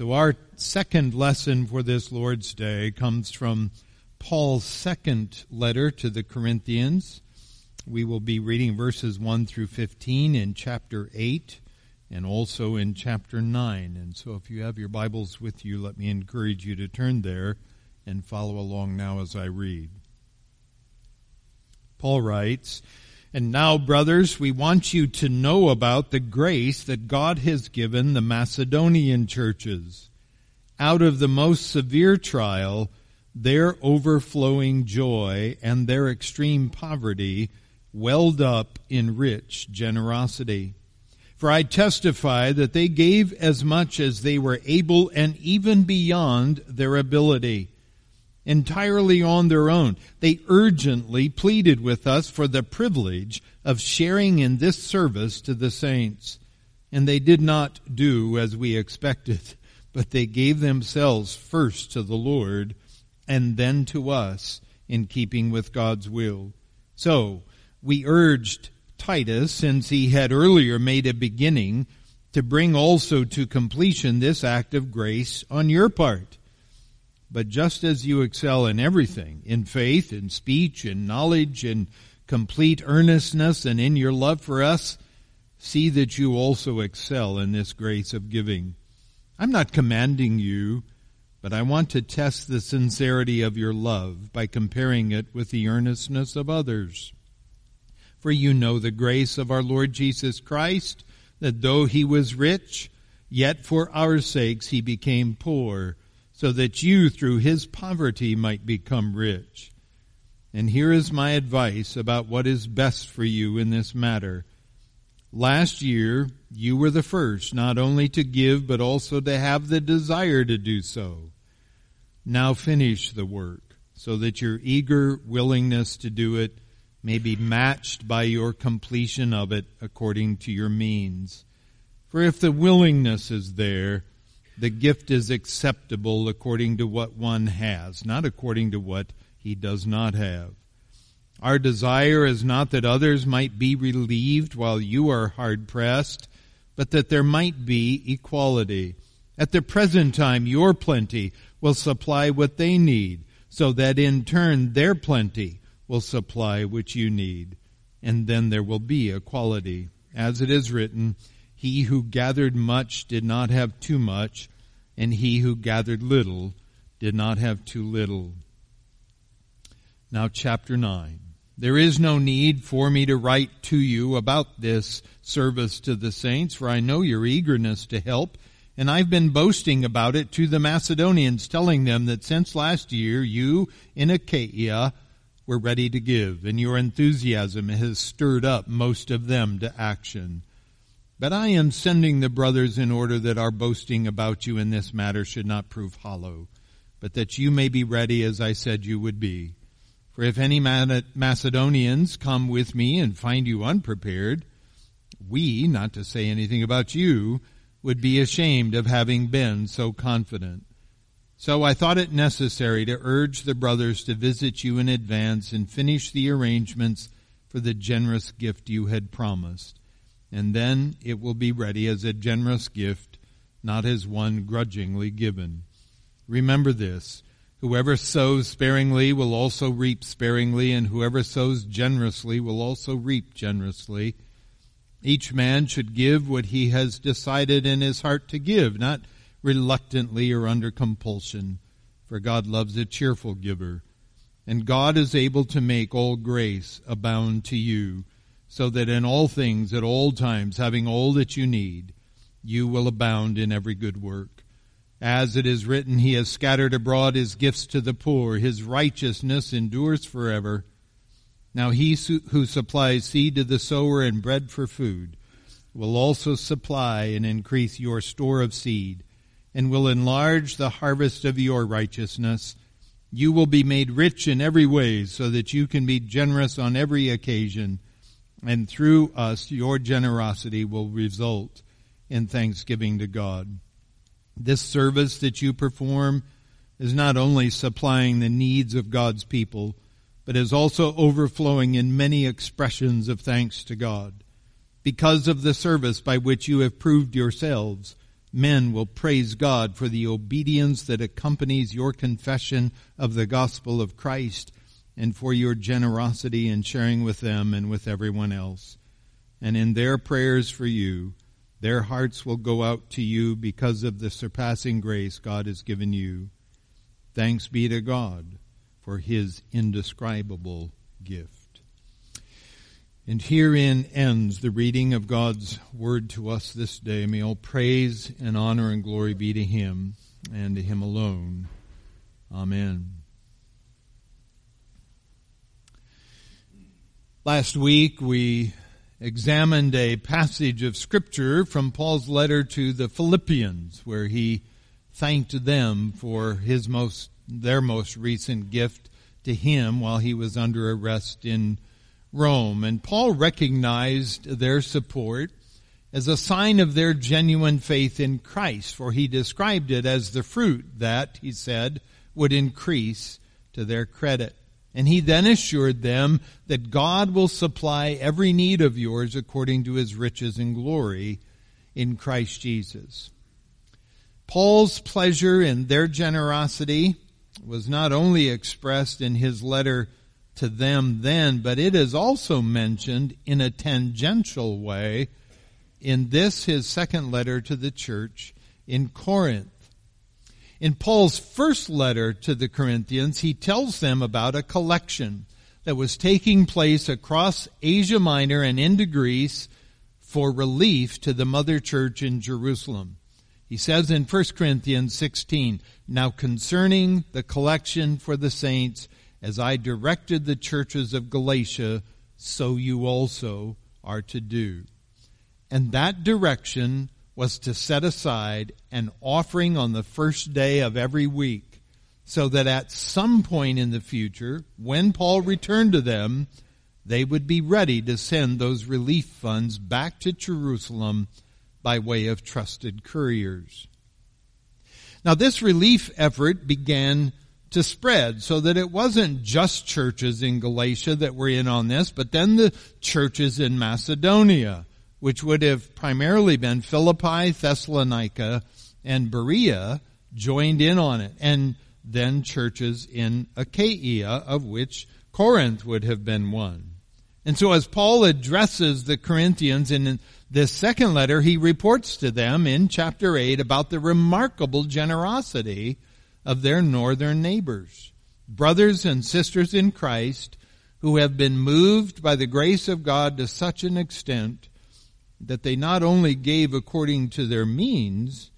So our second lesson for this Lord's Day comes from Paul's second letter to the Corinthians. We will be reading verses 1 through 15 in chapter 8 and also in chapter 9. And so if you have your Bibles with you, let me encourage you to turn there and follow along now as I read. Paul writes, and now, brothers, we want you to know about the grace that God has given the Macedonian churches. Out of the most severe trial, their overflowing joy and their extreme poverty welled up in rich generosity. For I testify that they gave as much as they were able and even beyond their ability entirely on their own. They urgently pleaded with us for the privilege of sharing in this service to the saints. And they did not do as we expected, but they gave themselves first to the Lord and then to us in keeping with God's will. So, we urged Titus, since he had earlier made a beginning, to bring also to completion this act of grace on your part but just as you excel in everything, in faith, in speech, in knowledge, in complete earnestness, and in your love for us, see that you also excel in this grace of giving. I'm not commanding you, but I want to test the sincerity of your love by comparing it with the earnestness of others. For you know the grace of our Lord Jesus Christ, that though he was rich, yet for our sakes he became poor so that you through his poverty might become rich. And here is my advice about what is best for you in this matter. Last year, you were the first not only to give, but also to have the desire to do so. Now finish the work so that your eager willingness to do it may be matched by your completion of it according to your means. For if the willingness is there, the gift is acceptable according to what one has, not according to what he does not have. Our desire is not that others might be relieved while you are hard pressed, but that there might be equality. At the present time, your plenty will supply what they need, so that in turn their plenty will supply what you need. And then there will be equality. As it is written, he who gathered much did not have too much, and he who gathered little did not have too little. Now, chapter 9. There is no need for me to write to you about this service to the saints, for I know your eagerness to help, and I've been boasting about it to the Macedonians, telling them that since last year you in Achaia were ready to give, and your enthusiasm has stirred up most of them to action. But I am sending the brothers in order that our boasting about you in this matter should not prove hollow, but that you may be ready as I said you would be. For if any Macedonians come with me and find you unprepared, we, not to say anything about you, would be ashamed of having been so confident. So I thought it necessary to urge the brothers to visit you in advance and finish the arrangements for the generous gift you had promised and then it will be ready as a generous gift, not as one grudgingly given. Remember this. Whoever sows sparingly will also reap sparingly, and whoever sows generously will also reap generously. Each man should give what he has decided in his heart to give, not reluctantly or under compulsion, for God loves a cheerful giver. And God is able to make all grace abound to you, so that in all things at all times, having all that you need, you will abound in every good work. As it is written, He has scattered abroad His gifts to the poor. His righteousness endures forever. Now He who supplies seed to the sower and bread for food will also supply and increase your store of seed and will enlarge the harvest of your righteousness. You will be made rich in every way so that you can be generous on every occasion and through us your generosity will result in thanksgiving to God. This service that you perform is not only supplying the needs of God's people, but is also overflowing in many expressions of thanks to God. Because of the service by which you have proved yourselves men will praise God for the obedience that accompanies your confession of the gospel of Christ and for your generosity in sharing with them and with everyone else. And in their prayers for you, their hearts will go out to you because of the surpassing grace God has given you. Thanks be to God for his indescribable gift. And herein ends the reading of God's word to us this day. May all praise and honor and glory be to him and to him alone. Amen. Last week we examined a passage of scripture from Paul's letter to the Philippians where he thanked them for his most, their most recent gift to him while he was under arrest in Rome. And Paul recognized their support as a sign of their genuine faith in Christ, for he described it as the fruit that, he said, would increase to their credit. And he then assured them that God will supply every need of yours according to his riches and glory in Christ Jesus. Paul's pleasure in their generosity was not only expressed in his letter to them then, but it is also mentioned in a tangential way in this, his second letter to the church in Corinth. In Paul's first letter to the Corinthians, he tells them about a collection that was taking place across Asia Minor and into Greece for relief to the mother church in Jerusalem. He says in 1 Corinthians 16, Now concerning the collection for the saints, as I directed the churches of Galatia, so you also are to do. And that direction was to set aside an offering on the first day of every week so that at some point in the future, when Paul returned to them, they would be ready to send those relief funds back to Jerusalem by way of trusted couriers. Now this relief effort began to spread so that it wasn't just churches in Galatia that were in on this, but then the churches in Macedonia which would have primarily been Philippi, Thessalonica, and Berea, joined in on it. And then churches in Achaia, of which Corinth would have been one. And so as Paul addresses the Corinthians in this second letter, he reports to them in chapter 8 about the remarkable generosity of their northern neighbors, brothers and sisters in Christ who have been moved by the grace of God to such an extent that they not only gave according to their means,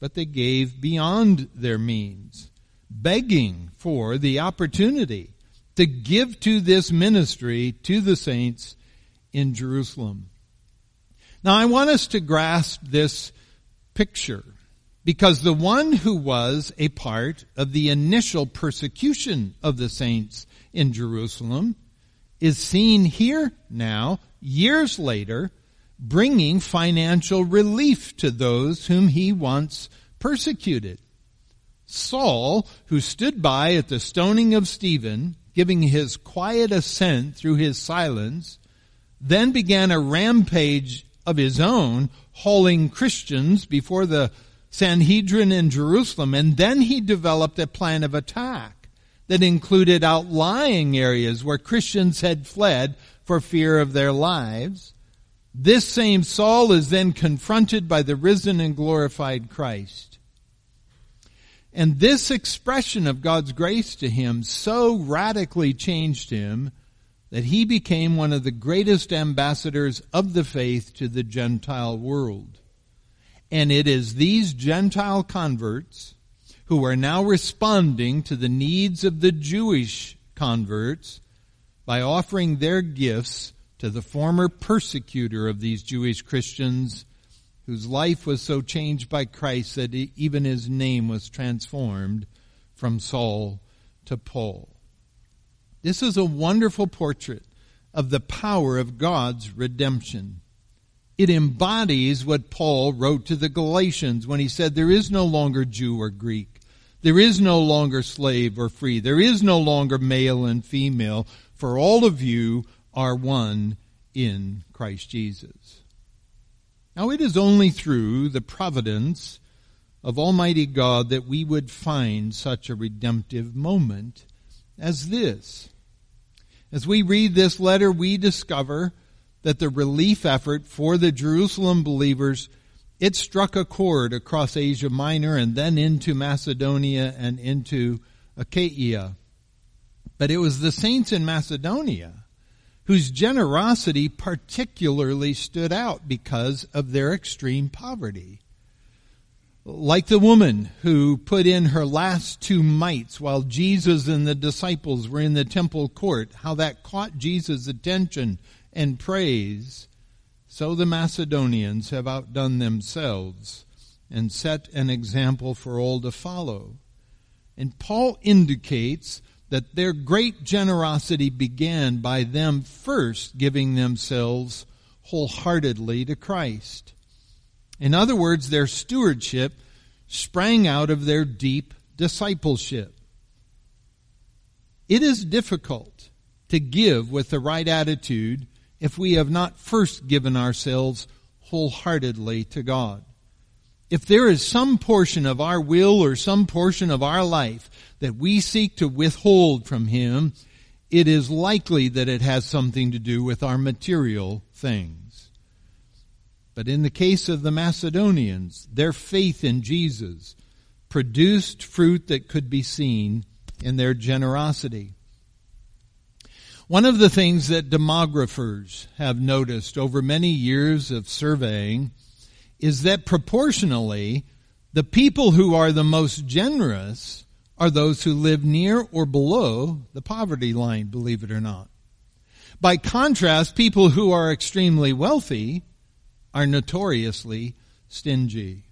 but they gave beyond their means, begging for the opportunity to give to this ministry to the saints in Jerusalem. Now I want us to grasp this picture because the one who was a part of the initial persecution of the saints in Jerusalem is seen here now, years later, bringing financial relief to those whom he once persecuted. Saul, who stood by at the stoning of Stephen, giving his quiet assent through his silence, then began a rampage of his own, hauling Christians before the Sanhedrin in Jerusalem, and then he developed a plan of attack that included outlying areas where Christians had fled for fear of their lives this same Saul is then confronted by the risen and glorified Christ. And this expression of God's grace to him so radically changed him that he became one of the greatest ambassadors of the faith to the Gentile world. And it is these Gentile converts who are now responding to the needs of the Jewish converts by offering their gifts to the former persecutor of these Jewish Christians whose life was so changed by Christ that even his name was transformed from Saul to Paul. This is a wonderful portrait of the power of God's redemption. It embodies what Paul wrote to the Galatians when he said, There is no longer Jew or Greek. There is no longer slave or free. There is no longer male and female. For all of you are one in Christ Jesus. Now it is only through the providence of Almighty God that we would find such a redemptive moment as this. As we read this letter, we discover that the relief effort for the Jerusalem believers it struck a chord across Asia Minor and then into Macedonia and into Achaia. But it was the saints in Macedonia whose generosity particularly stood out because of their extreme poverty. Like the woman who put in her last two mites while Jesus and the disciples were in the temple court, how that caught Jesus' attention and praise so the Macedonians have outdone themselves and set an example for all to follow. And Paul indicates that their great generosity began by them first giving themselves wholeheartedly to Christ. In other words, their stewardship sprang out of their deep discipleship. It is difficult to give with the right attitude if we have not first given ourselves wholeheartedly to God. If there is some portion of our will or some portion of our life that we seek to withhold from Him, it is likely that it has something to do with our material things. But in the case of the Macedonians, their faith in Jesus produced fruit that could be seen in their generosity. One of the things that demographers have noticed over many years of surveying is that proportionally, the people who are the most generous are those who live near or below the poverty line, believe it or not. By contrast, people who are extremely wealthy are notoriously stingy.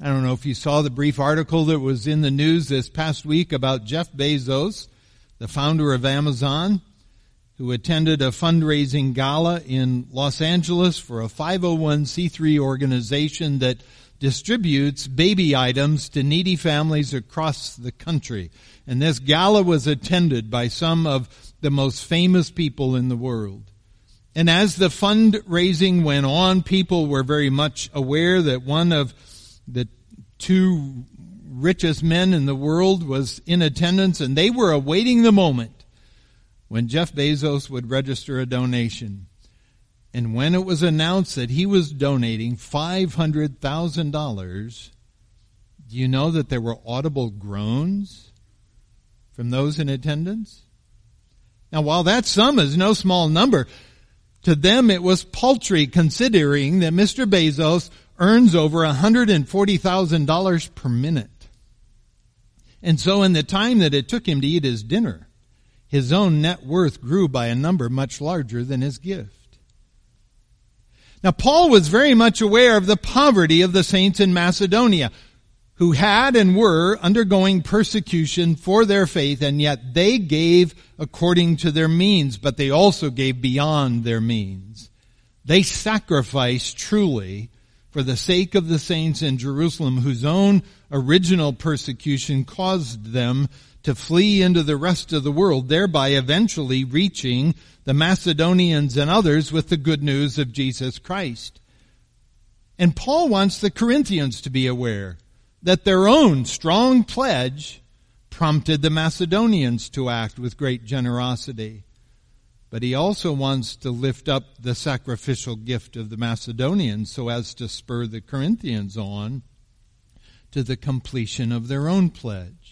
I don't know if you saw the brief article that was in the news this past week about Jeff Bezos, the founder of Amazon who attended a fundraising gala in Los Angeles for a 501c3 organization that distributes baby items to needy families across the country. And this gala was attended by some of the most famous people in the world. And as the fundraising went on, people were very much aware that one of the two richest men in the world was in attendance and they were awaiting the moment when Jeff Bezos would register a donation. And when it was announced that he was donating $500,000, do you know that there were audible groans from those in attendance? Now, while that sum is no small number, to them it was paltry considering that Mr. Bezos earns over $140,000 per minute. And so in the time that it took him to eat his dinner, his own net worth grew by a number much larger than his gift. Now, Paul was very much aware of the poverty of the saints in Macedonia, who had and were undergoing persecution for their faith, and yet they gave according to their means, but they also gave beyond their means. They sacrificed truly for the sake of the saints in Jerusalem, whose own original persecution caused them to flee into the rest of the world, thereby eventually reaching the Macedonians and others with the good news of Jesus Christ. And Paul wants the Corinthians to be aware that their own strong pledge prompted the Macedonians to act with great generosity. But he also wants to lift up the sacrificial gift of the Macedonians so as to spur the Corinthians on to the completion of their own pledge.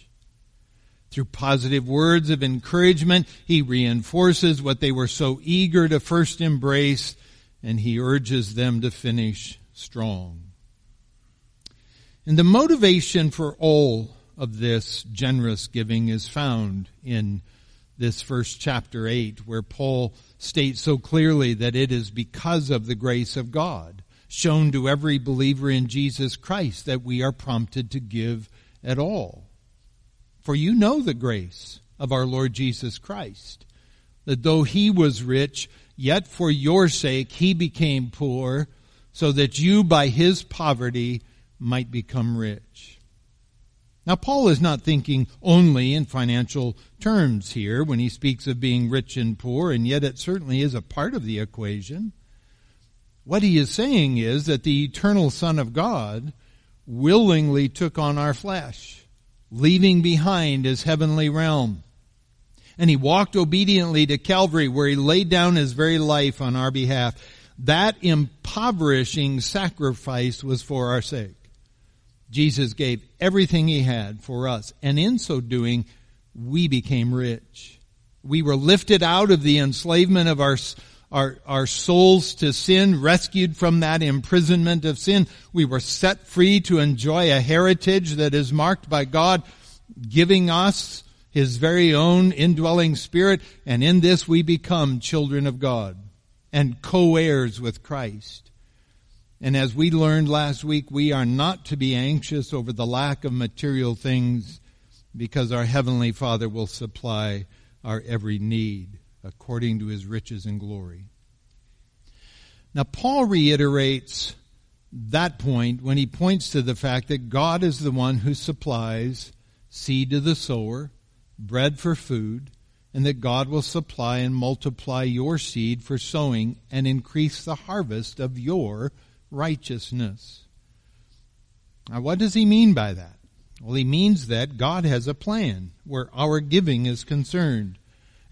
Through positive words of encouragement, he reinforces what they were so eager to first embrace, and he urges them to finish strong. And the motivation for all of this generous giving is found in this first chapter 8, where Paul states so clearly that it is because of the grace of God shown to every believer in Jesus Christ that we are prompted to give at all. For you know the grace of our Lord Jesus Christ, that though he was rich, yet for your sake he became poor, so that you by his poverty might become rich. Now, Paul is not thinking only in financial terms here when he speaks of being rich and poor, and yet it certainly is a part of the equation. What he is saying is that the eternal Son of God willingly took on our flesh, leaving behind his heavenly realm. And he walked obediently to Calvary where he laid down his very life on our behalf. That impoverishing sacrifice was for our sake. Jesus gave everything he had for us, and in so doing, we became rich. We were lifted out of the enslavement of our our, our souls to sin, rescued from that imprisonment of sin. We were set free to enjoy a heritage that is marked by God giving us His very own indwelling spirit. And in this we become children of God and co-heirs with Christ. And as we learned last week, we are not to be anxious over the lack of material things because our Heavenly Father will supply our every need according to his riches and glory. Now, Paul reiterates that point when he points to the fact that God is the one who supplies seed to the sower, bread for food, and that God will supply and multiply your seed for sowing and increase the harvest of your righteousness. Now, what does he mean by that? Well, he means that God has a plan where our giving is concerned.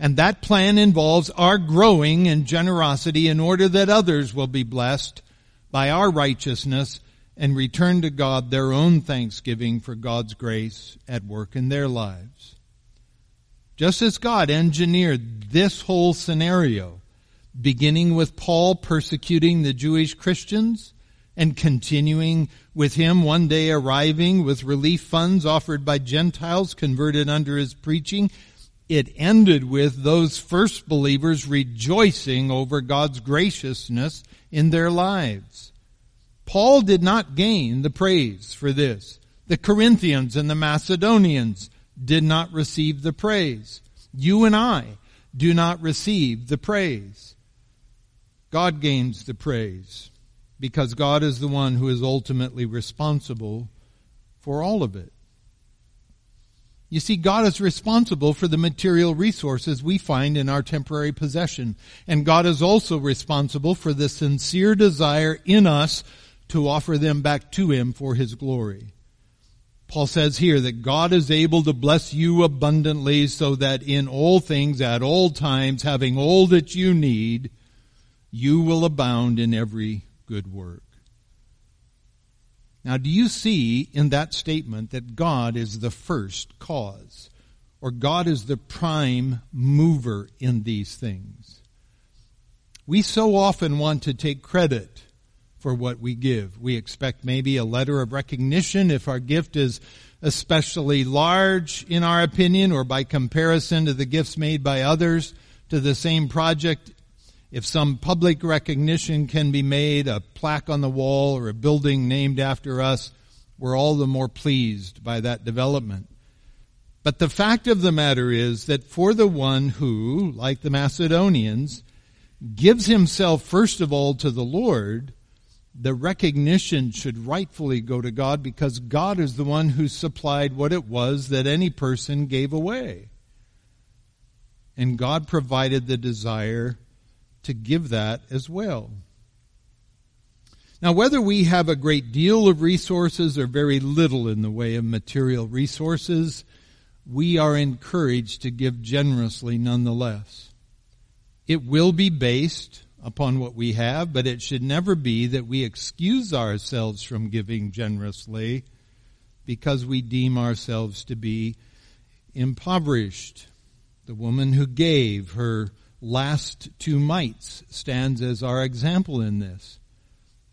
And that plan involves our growing in generosity in order that others will be blessed by our righteousness and return to God their own thanksgiving for God's grace at work in their lives. Just as God engineered this whole scenario, beginning with Paul persecuting the Jewish Christians and continuing with him one day arriving with relief funds offered by Gentiles converted under his preaching it ended with those first believers rejoicing over God's graciousness in their lives. Paul did not gain the praise for this. The Corinthians and the Macedonians did not receive the praise. You and I do not receive the praise. God gains the praise because God is the one who is ultimately responsible for all of it. You see, God is responsible for the material resources we find in our temporary possession. And God is also responsible for the sincere desire in us to offer them back to Him for His glory. Paul says here that God is able to bless you abundantly so that in all things at all times, having all that you need, you will abound in every good work. Now, do you see in that statement that God is the first cause? Or God is the prime mover in these things? We so often want to take credit for what we give. We expect maybe a letter of recognition if our gift is especially large in our opinion or by comparison to the gifts made by others to the same project if some public recognition can be made, a plaque on the wall or a building named after us, we're all the more pleased by that development. But the fact of the matter is that for the one who, like the Macedonians, gives himself first of all to the Lord, the recognition should rightfully go to God because God is the one who supplied what it was that any person gave away. And God provided the desire to give that as well. Now, whether we have a great deal of resources or very little in the way of material resources, we are encouraged to give generously nonetheless. It will be based upon what we have, but it should never be that we excuse ourselves from giving generously because we deem ourselves to be impoverished. The woman who gave her last two mites stands as our example in this.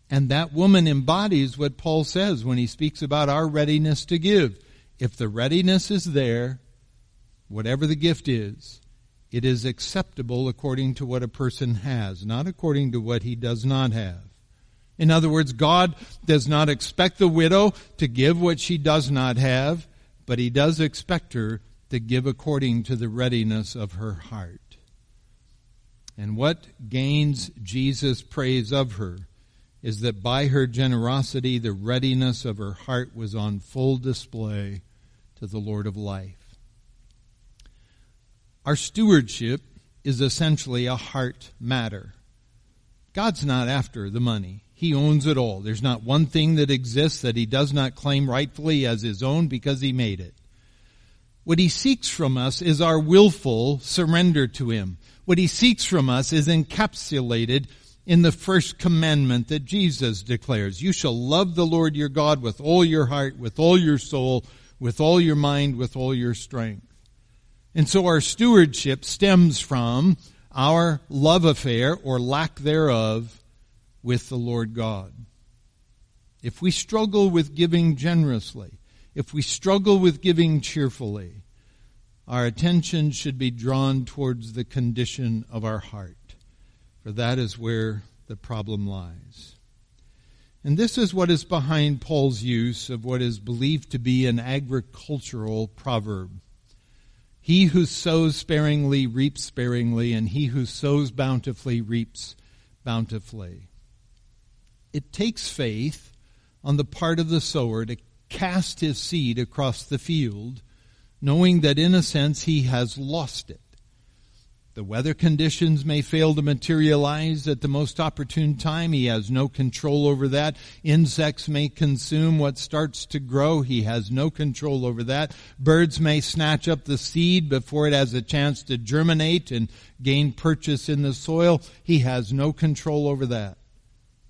And that woman embodies what Paul says when he speaks about our readiness to give. If the readiness is there, whatever the gift is, it is acceptable according to what a person has, not according to what he does not have. In other words, God does not expect the widow to give what she does not have, but he does expect her to give according to the readiness of her heart. And what gains Jesus praise of her is that by her generosity, the readiness of her heart was on full display to the Lord of life. Our stewardship is essentially a heart matter. God's not after the money. He owns it all. There's not one thing that exists that he does not claim rightfully as his own because he made it. What he seeks from us is our willful surrender to him. What he seeks from us is encapsulated in the first commandment that Jesus declares. You shall love the Lord your God with all your heart, with all your soul, with all your mind, with all your strength. And so our stewardship stems from our love affair or lack thereof with the Lord God. If we struggle with giving generously, if we struggle with giving cheerfully, our attention should be drawn towards the condition of our heart, for that is where the problem lies. And this is what is behind Paul's use of what is believed to be an agricultural proverb. He who sows sparingly reaps sparingly, and he who sows bountifully reaps bountifully it takes faith on the part of the sower to cast his seed across the field, knowing that in a sense he has lost it. The weather conditions may fail to materialize at the most opportune time. He has no control over that. Insects may consume what starts to grow. He has no control over that. Birds may snatch up the seed before it has a chance to germinate and gain purchase in the soil. He has no control over that.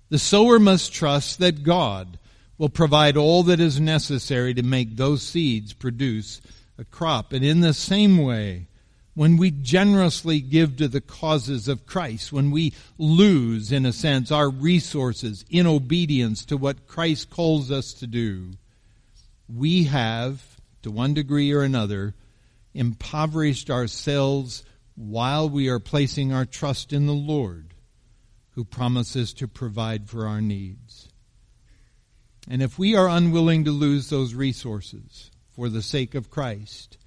The sower must trust that God will provide all that is necessary to make those seeds produce a crop. And in the same way, when we generously give to the causes of Christ, when we lose, in a sense, our resources in obedience to what Christ calls us to do, we have, to one degree or another, impoverished ourselves while we are placing our trust in the Lord who promises to provide for our needs. And if we are unwilling to lose those resources for the sake of Christ,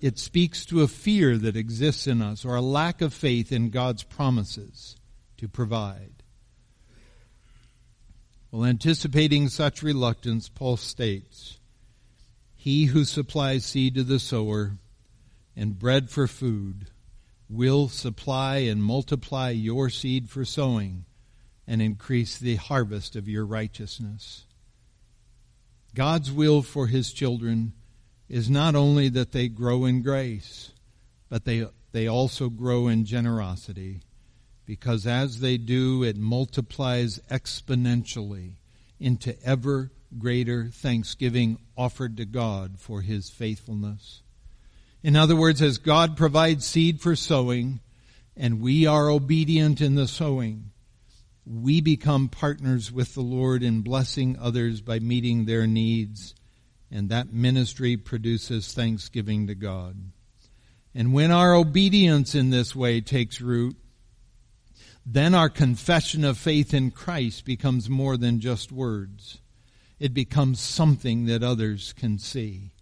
it speaks to a fear that exists in us or a lack of faith in God's promises to provide. Well, anticipating such reluctance, Paul states, He who supplies seed to the sower and bread for food will supply and multiply your seed for sowing and increase the harvest of your righteousness. God's will for his children is not only that they grow in grace, but they, they also grow in generosity, because as they do, it multiplies exponentially into ever greater thanksgiving offered to God for his faithfulness. In other words, as God provides seed for sowing, and we are obedient in the sowing, we become partners with the Lord in blessing others by meeting their needs, and that ministry produces thanksgiving to God. And when our obedience in this way takes root, then our confession of faith in Christ becomes more than just words. It becomes something that others can see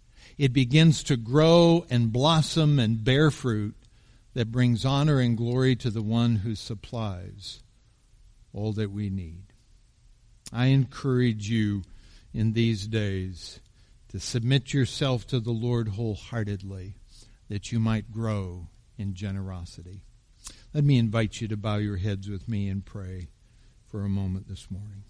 it begins to grow and blossom and bear fruit that brings honor and glory to the one who supplies all that we need. I encourage you in these days to submit yourself to the Lord wholeheartedly that you might grow in generosity. Let me invite you to bow your heads with me and pray for a moment this morning.